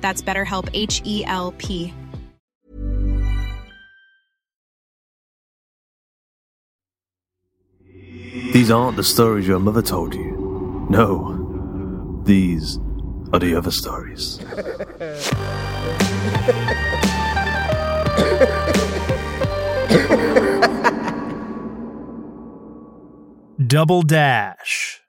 That's BetterHelp H E L P. These aren't the stories your mother told you. No, these are the other stories. Double Dash.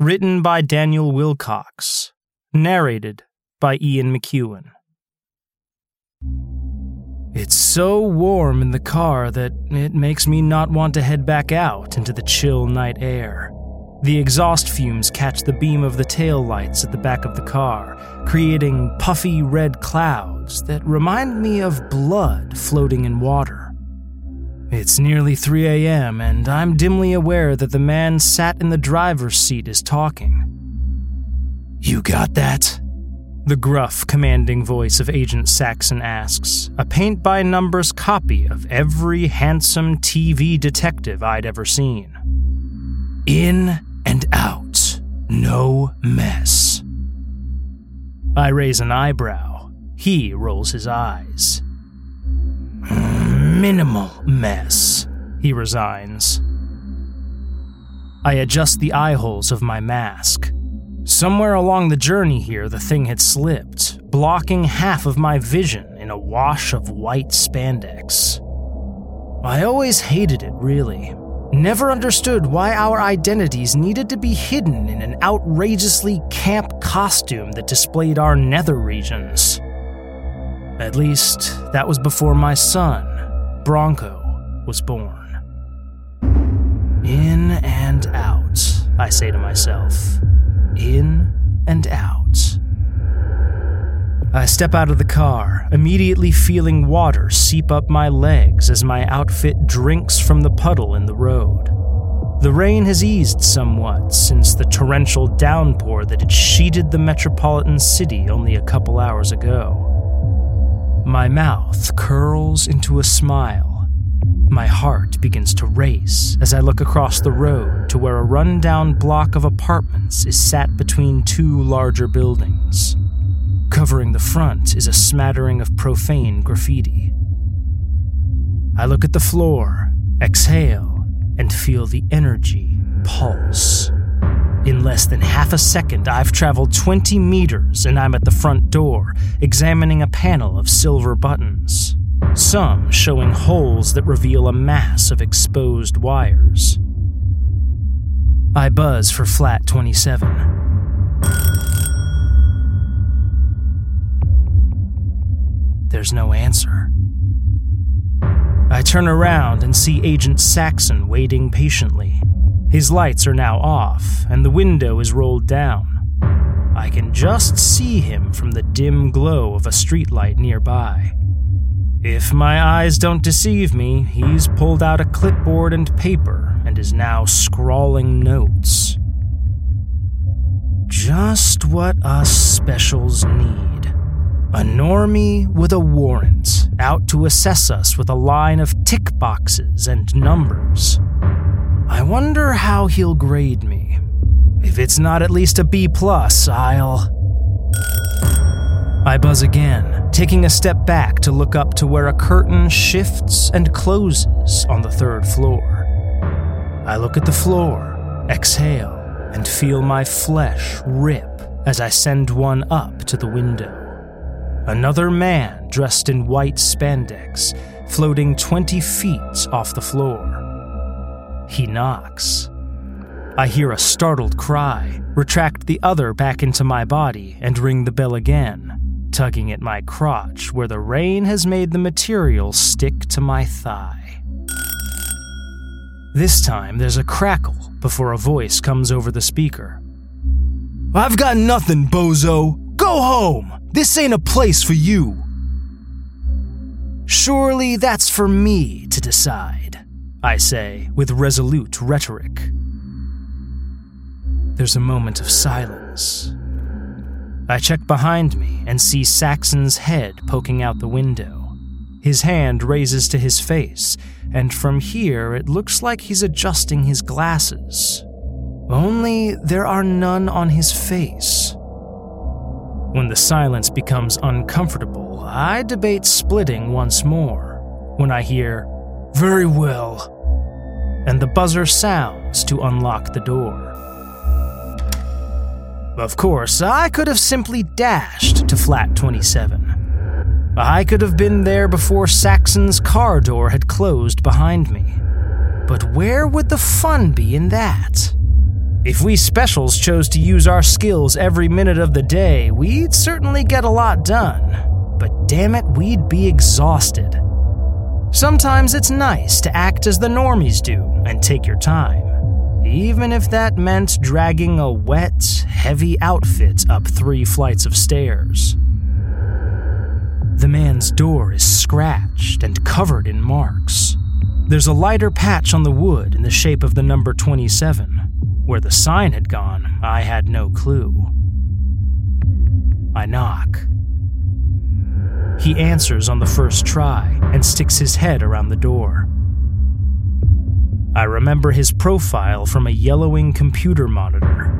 Written by Daniel Willcocks. Narrated by Ian McEuen. It's so warm in the car that it makes me not want to head back out into the chill night air. The exhaust fumes catch the beam of the tail lights at the back of the car, creating puffy red clouds that remind me of blood floating in water. It's nearly 3 a.m., and I'm dimly aware that the man sat in the driver's seat is talking. You got that? The gruff, commanding voice of Agent Saxon asks, a paint by numbers copy of every handsome TV detective I'd ever seen. In and out, no mess. I raise an eyebrow. He rolls his eyes. Minimal mess, he resigns. I adjust the eye holes of my mask. Somewhere along the journey here, the thing had slipped, blocking half of my vision in a wash of white spandex. I always hated it, really. Never understood why our identities needed to be hidden in an outrageously camp costume that displayed our nether regions. At least, that was before my son, Bronco, was born. In and out, I say to myself in and out. I step out of the car, immediately feeling water seep up my legs as my outfit drinks from the puddle in the road. The rain has eased somewhat since the torrential downpour that had sheeted the metropolitan city only a couple hours ago. My mouth curls into a smile my heart begins to race as I look across the road to where a rundown block of apartments is sat between two larger buildings. Covering the front is a smattering of profane graffiti. I look at the floor, exhale, and feel the energy pulse. In less than half a second, I've traveled 20 meters and I'm at the front door, examining a panel of silver buttons, some showing holes that reveal a mass of exposed wires. I buzz for flat 27. There's no answer. I turn around and see Agent Saxon waiting patiently. His lights are now off, and the window is rolled down. I can just see him from the dim glow of a streetlight nearby. If my eyes don't deceive me, he's pulled out a clipboard and paper and is now scrawling notes. Just what us specials need. A normie with a warrant, out to assess us with a line of tick boxes and numbers. I wonder how he'll grade me. If it's not at least a B plus, I'll. I buzz again, taking a step back to look up to where a curtain shifts and closes on the third floor. I look at the floor, exhale, and feel my flesh rip as I send one up to the window. Another man dressed in white spandex, floating 20 feet off the floor. He knocks. I hear a startled cry, retract the other back into my body, and ring the bell again, tugging at my crotch where the rain has made the material stick to my thigh. This time there's a crackle before a voice comes over the speaker. I've got nothing, bozo! Go home! This ain't a place for you. Surely that's for me to decide, I say with resolute rhetoric. There's a moment of silence. I check behind me and see Saxon's head poking out the window. His hand raises to his face, and from here it looks like he's adjusting his glasses. Only there are none on his face. When the silence becomes uncomfortable, I debate splitting once more when I hear, Very well, and the buzzer sounds to unlock the door. Of course, I could have simply dashed to flat 27. I could have been there before Saxon's car door had closed behind me. But where would the fun be in that? If we specials chose to use our skills every minute of the day, we'd certainly get a lot done. But damn it, we'd be exhausted. Sometimes it's nice to act as the normies do and take your time, even if that meant dragging a wet, heavy outfit up three flights of stairs. The man's door is scratched and covered in marks. There's a lighter patch on the wood in the shape of the number 27. Where the sign had gone, I had no clue. I knock. He answers on the first try and sticks his head around the door. I remember his profile from a yellowing computer monitor.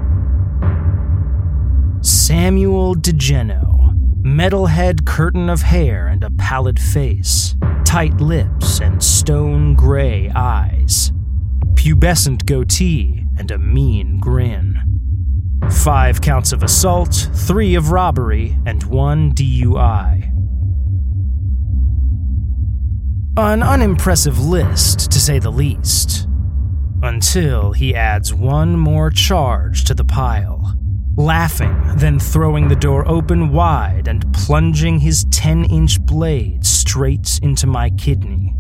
Samuel DeGeno, metalhead curtain of hair and a pallid face, tight lips and stone gray eyes, pubescent goatee and a mean grin. Five counts of assault, three of robbery, and one DUI. An unimpressive list, to say the least. Until he adds one more charge to the pile. Laughing, then throwing the door open wide and plunging his 10 inch blade straight into my kidney.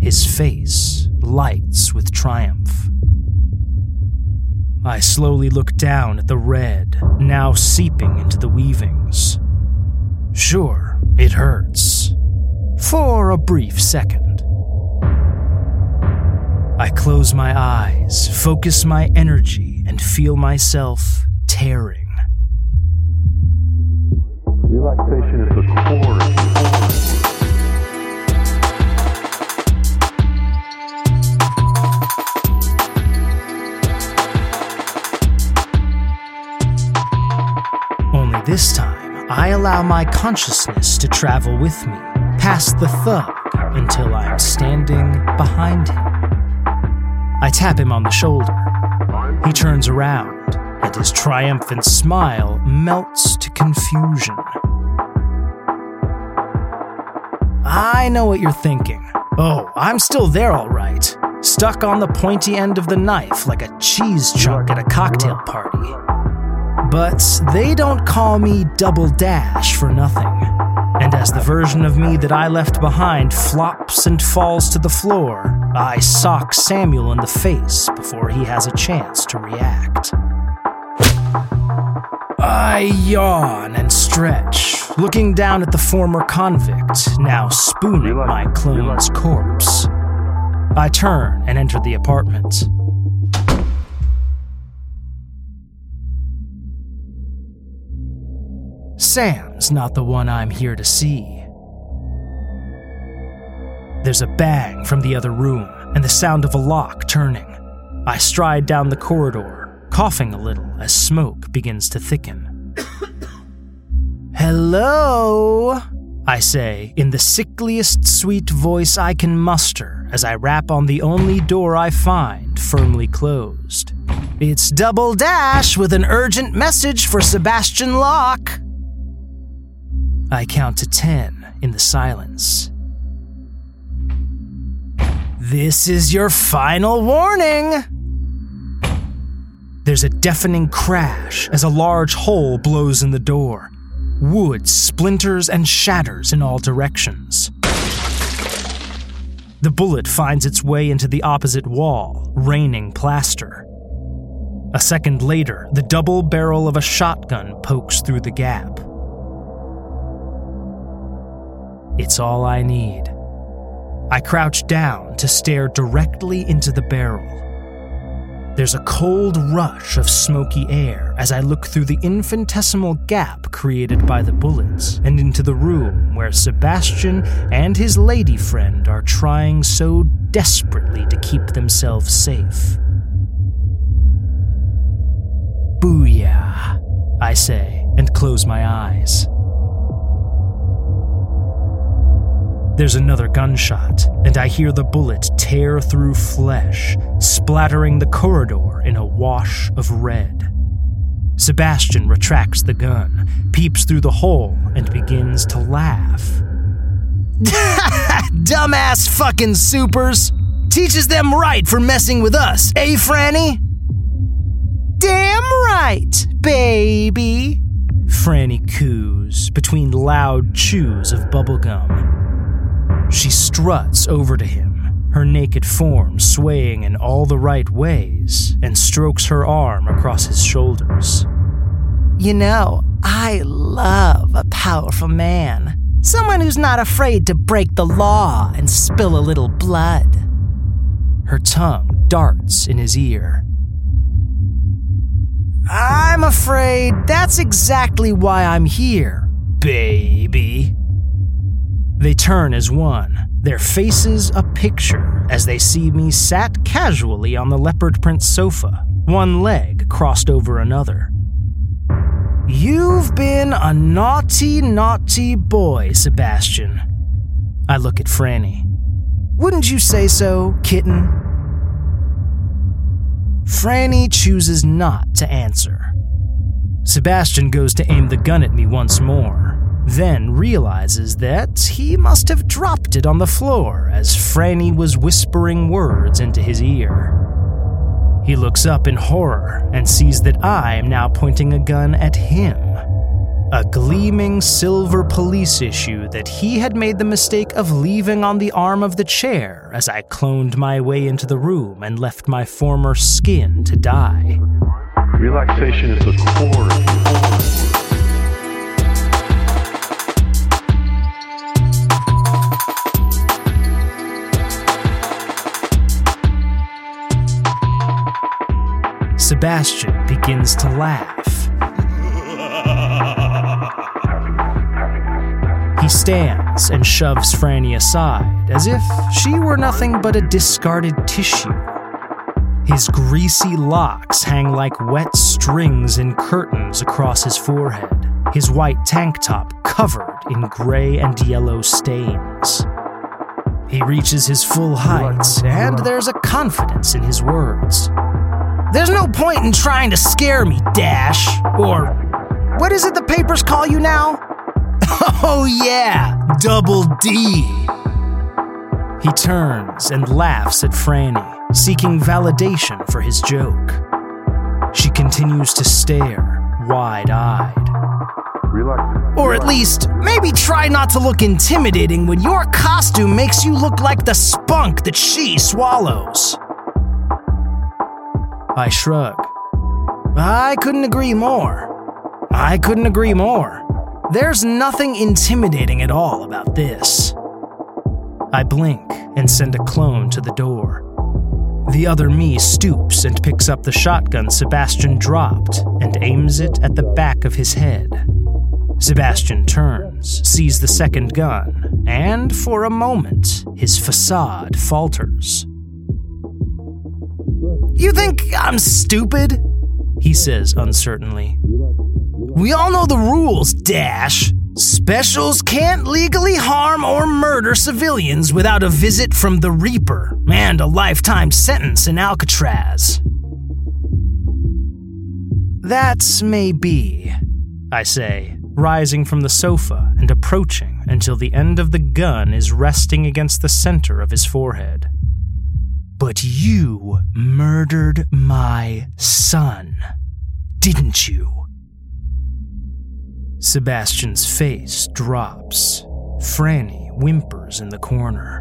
His face lights with triumph. I slowly look down at the red, now seeping into the weavings. Sure, it hurts. For a brief second. I close my eyes, focus my energy, and feel myself tearing. Relaxation is the core. Only this time, I allow my consciousness to travel with me, past the thug, until I'm standing behind him. I tap him on the shoulder. He turns around, and his triumphant smile melts to confusion. I know what you're thinking. Oh, I'm still there, all right. Stuck on the pointy end of the knife like a cheese chunk at a cocktail party. But they don't call me Double Dash for nothing. And as the version of me that I left behind flops and falls to the floor, I sock Samuel in the face before he has a chance to react. I yawn and stretch, looking down at the former convict, now spooning my clone's corpse. I turn and enter the apartment. Sam's not the one I'm here to see. There's a bang from the other room and the sound of a lock turning. I stride down the corridor, coughing a little as smoke begins to thicken. Hello? I say in the sickliest sweet voice I can muster as I rap on the only door I find firmly closed. It's Double Dash with an urgent message for Sebastian Locke. I count to ten in the silence. This is your final warning! There's a deafening crash as a large hole blows in the door. Wood splinters and shatters in all directions. The bullet finds its way into the opposite wall, raining plaster. A second later, the double barrel of a shotgun pokes through the gap. It's all I need. I crouch down to stare directly into the barrel. There's a cold rush of smoky air as I look through the infinitesimal gap created by the bullets and into the room where Sebastian and his lady friend are trying so desperately to keep themselves safe. Booyah, I say and close my eyes. There's another gunshot, and I hear the bullet tear through flesh, splattering the corridor in a wash of red. Sebastian retracts the gun, peeps through the hole, and begins to laugh. Dumbass fucking supers! Teaches them right for messing with us, eh, Franny? Damn right, baby! Franny coos between loud chews of bubblegum. She struts over to him, her naked form swaying in all the right ways, and strokes her arm across his shoulders. You know, I love a powerful man. Someone who's not afraid to break the law and spill a little blood. Her tongue darts in his ear. I'm afraid that's exactly why I'm here, baby. They turn as one, their faces a picture as they see me sat casually on the leopard print sofa, one leg crossed over another. You've been a naughty, naughty boy, Sebastian. I look at Franny. Wouldn't you say so, kitten? Franny chooses not to answer. Sebastian goes to aim the gun at me once more, then realizes that he must have dropped it on the floor as Franny was whispering words into his ear. He looks up in horror and sees that I am now pointing a gun at him. A gleaming silver police issue that he had made the mistake of leaving on the arm of the chair as I cloned my way into the room and left my former skin to die. Relaxation is the core Sebastian begins to laugh. He stands and shoves Franny aside as if she were nothing but a discarded tissue. His greasy locks hang like wet strings in curtains across his forehead, his white tank top covered in gray and yellow stains. He reaches his full height, and there's a confidence in his words. There's no point in trying to scare me, Dash. Or what is it the papers call you now? Oh, yeah, Double D. He turns and laughs at Franny, seeking validation for his joke. She continues to stare, wide eyed. Or at least, maybe try not to look intimidating when your costume makes you look like the spunk that she swallows. I shrug. I couldn't agree more. I couldn't agree more. There's nothing intimidating at all about this. I blink and send a clone to the door. The other me stoops and picks up the shotgun Sebastian dropped and aims it at the back of his head. Sebastian turns, sees the second gun, and for a moment, his facade falters. You think I'm stupid? He says uncertainly. We all know the rules, Dash. Specials can't legally harm or murder civilians without a visit from the Reaper and a lifetime sentence in Alcatraz. That may be, I say, rising from the sofa and approaching until the end of the gun is resting against the center of his forehead. But you murdered my son, didn't you? Sebastian's face drops. Franny whimpers in the corner.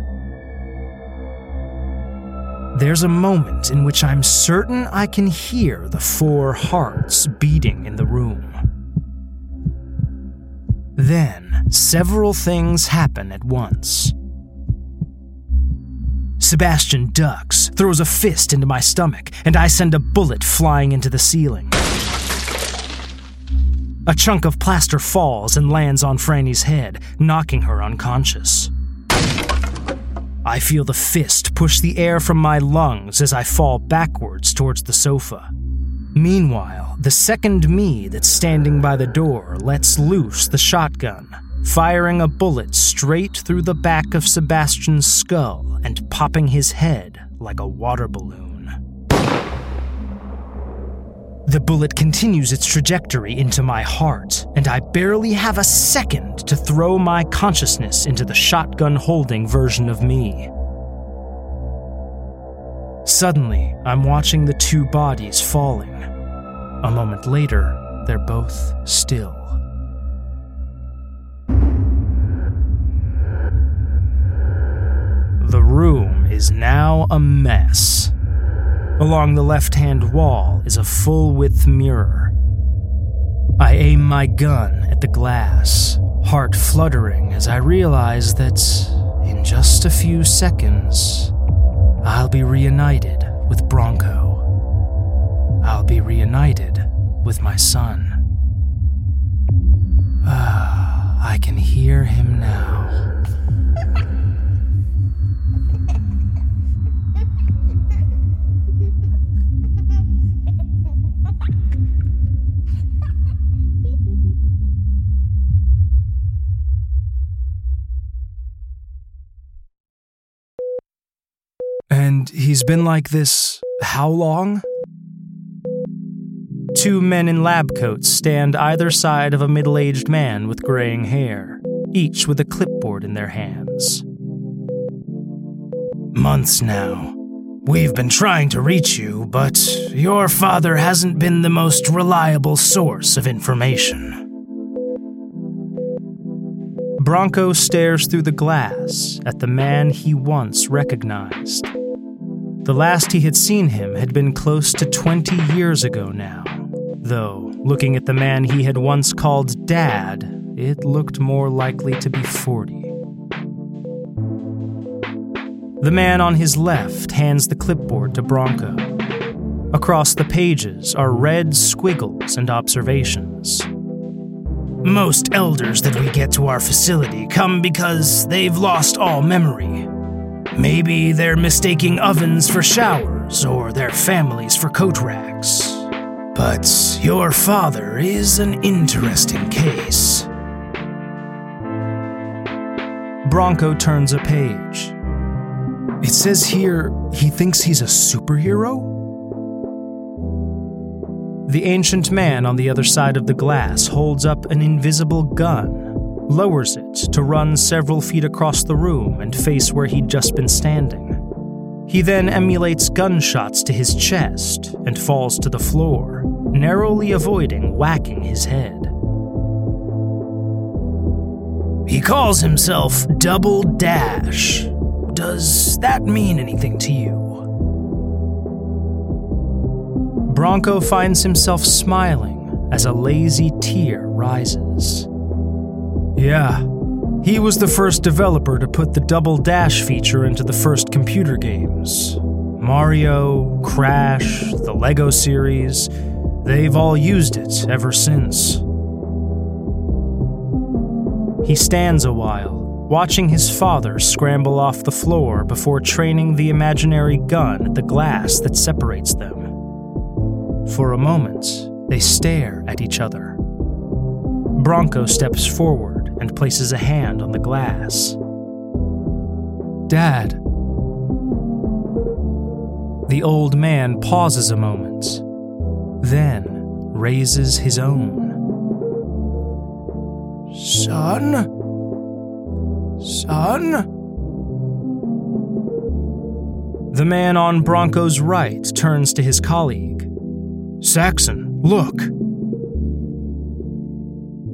There's a moment in which I'm certain I can hear the four hearts beating in the room. Then, several things happen at once. Sebastian ducks, throws a fist into my stomach, and I send a bullet flying into the ceiling. A chunk of plaster falls and lands on Franny's head, knocking her unconscious. I feel the fist push the air from my lungs as I fall backwards towards the sofa. Meanwhile, the second me that's standing by the door lets loose the shotgun, firing a bullet straight through the back of Sebastian's skull and popping his head like a water balloon. The bullet continues its trajectory into my heart, and I barely have a second to throw my consciousness into the shotgun holding version of me. Suddenly, I'm watching the two bodies falling. A moment later, they're both still. Is now a mess. Along the left hand wall is a full width mirror. I aim my gun at the glass, heart fluttering as I realize that in just a few seconds, I'll be reunited with Bronco. I'll be reunited with my son. Ah, I can hear him now. And he's been like this how long? Two men in lab coats stand either side of a middle aged man with graying hair, each with a clipboard in their hands. Months now. We've been trying to reach you, but your father hasn't been the most reliable source of information. Bronco stares through the glass at the man he once recognized. The last he had seen him had been close to 20 years ago now, though, looking at the man he had once called Dad, it looked more likely to be 40. The man on his left hands the clipboard to Bronco. Across the pages are red squiggles and observations. Most elders that we get to our facility come because they've lost all memory. Maybe they're mistaking ovens for showers or their families for coat racks. But your father is an interesting case. Bronco turns a page. It says here he thinks he's a superhero? The ancient man on the other side of the glass holds up an invisible gun, lowers it to run several feet across the room and face where he'd just been standing. He then emulates gunshots to his chest and falls to the floor, narrowly avoiding whacking his head. He calls himself Double Dash. Does that mean anything to you? Bronco finds himself smiling as a lazy tear rises. Yeah, he was the first developer to put the double dash feature into the first computer games. Mario, Crash, the LEGO series, they've all used it ever since. He stands a while, watching his father scramble off the floor before training the imaginary gun at the glass that separates them. For a moment, they stare at each other. Bronco steps forward and places a hand on the glass. Dad. The old man pauses a moment, then raises his own. Son? Son? The man on Bronco's right turns to his colleague. Saxon, look.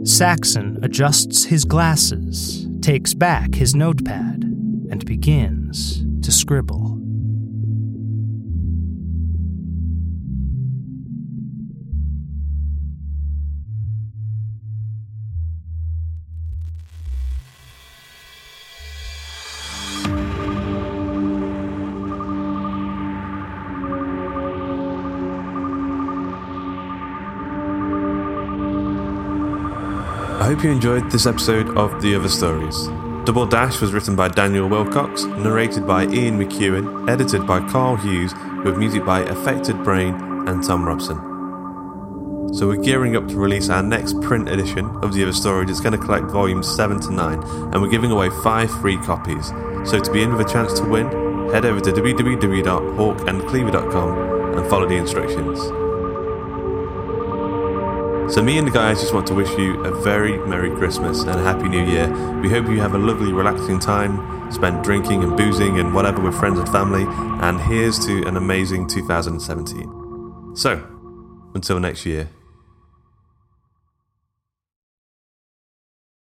Saxon adjusts his glasses, takes back his notepad, and begins to scribble. Hope you enjoyed this episode of The Other Stories. Double Dash was written by Daniel Willcocks, narrated by Ian McEuen, edited by Karl Hughes, with music by Affected Brain and Thom Robson. So we're gearing up to release our next print edition of The Other Stories. It's going to collect volumes 7 to 9, and we're giving away 5 free copies. So to be in with a chance to win, head over to www.hawkandcleaver.com and follow the instructions. So, me and the guys just want to wish you a very Merry Christmas and a Happy New Year. We hope you have a lovely, relaxing time spent drinking and boozing and whatever with friends and family. And here's to an amazing 2017. So, until next year,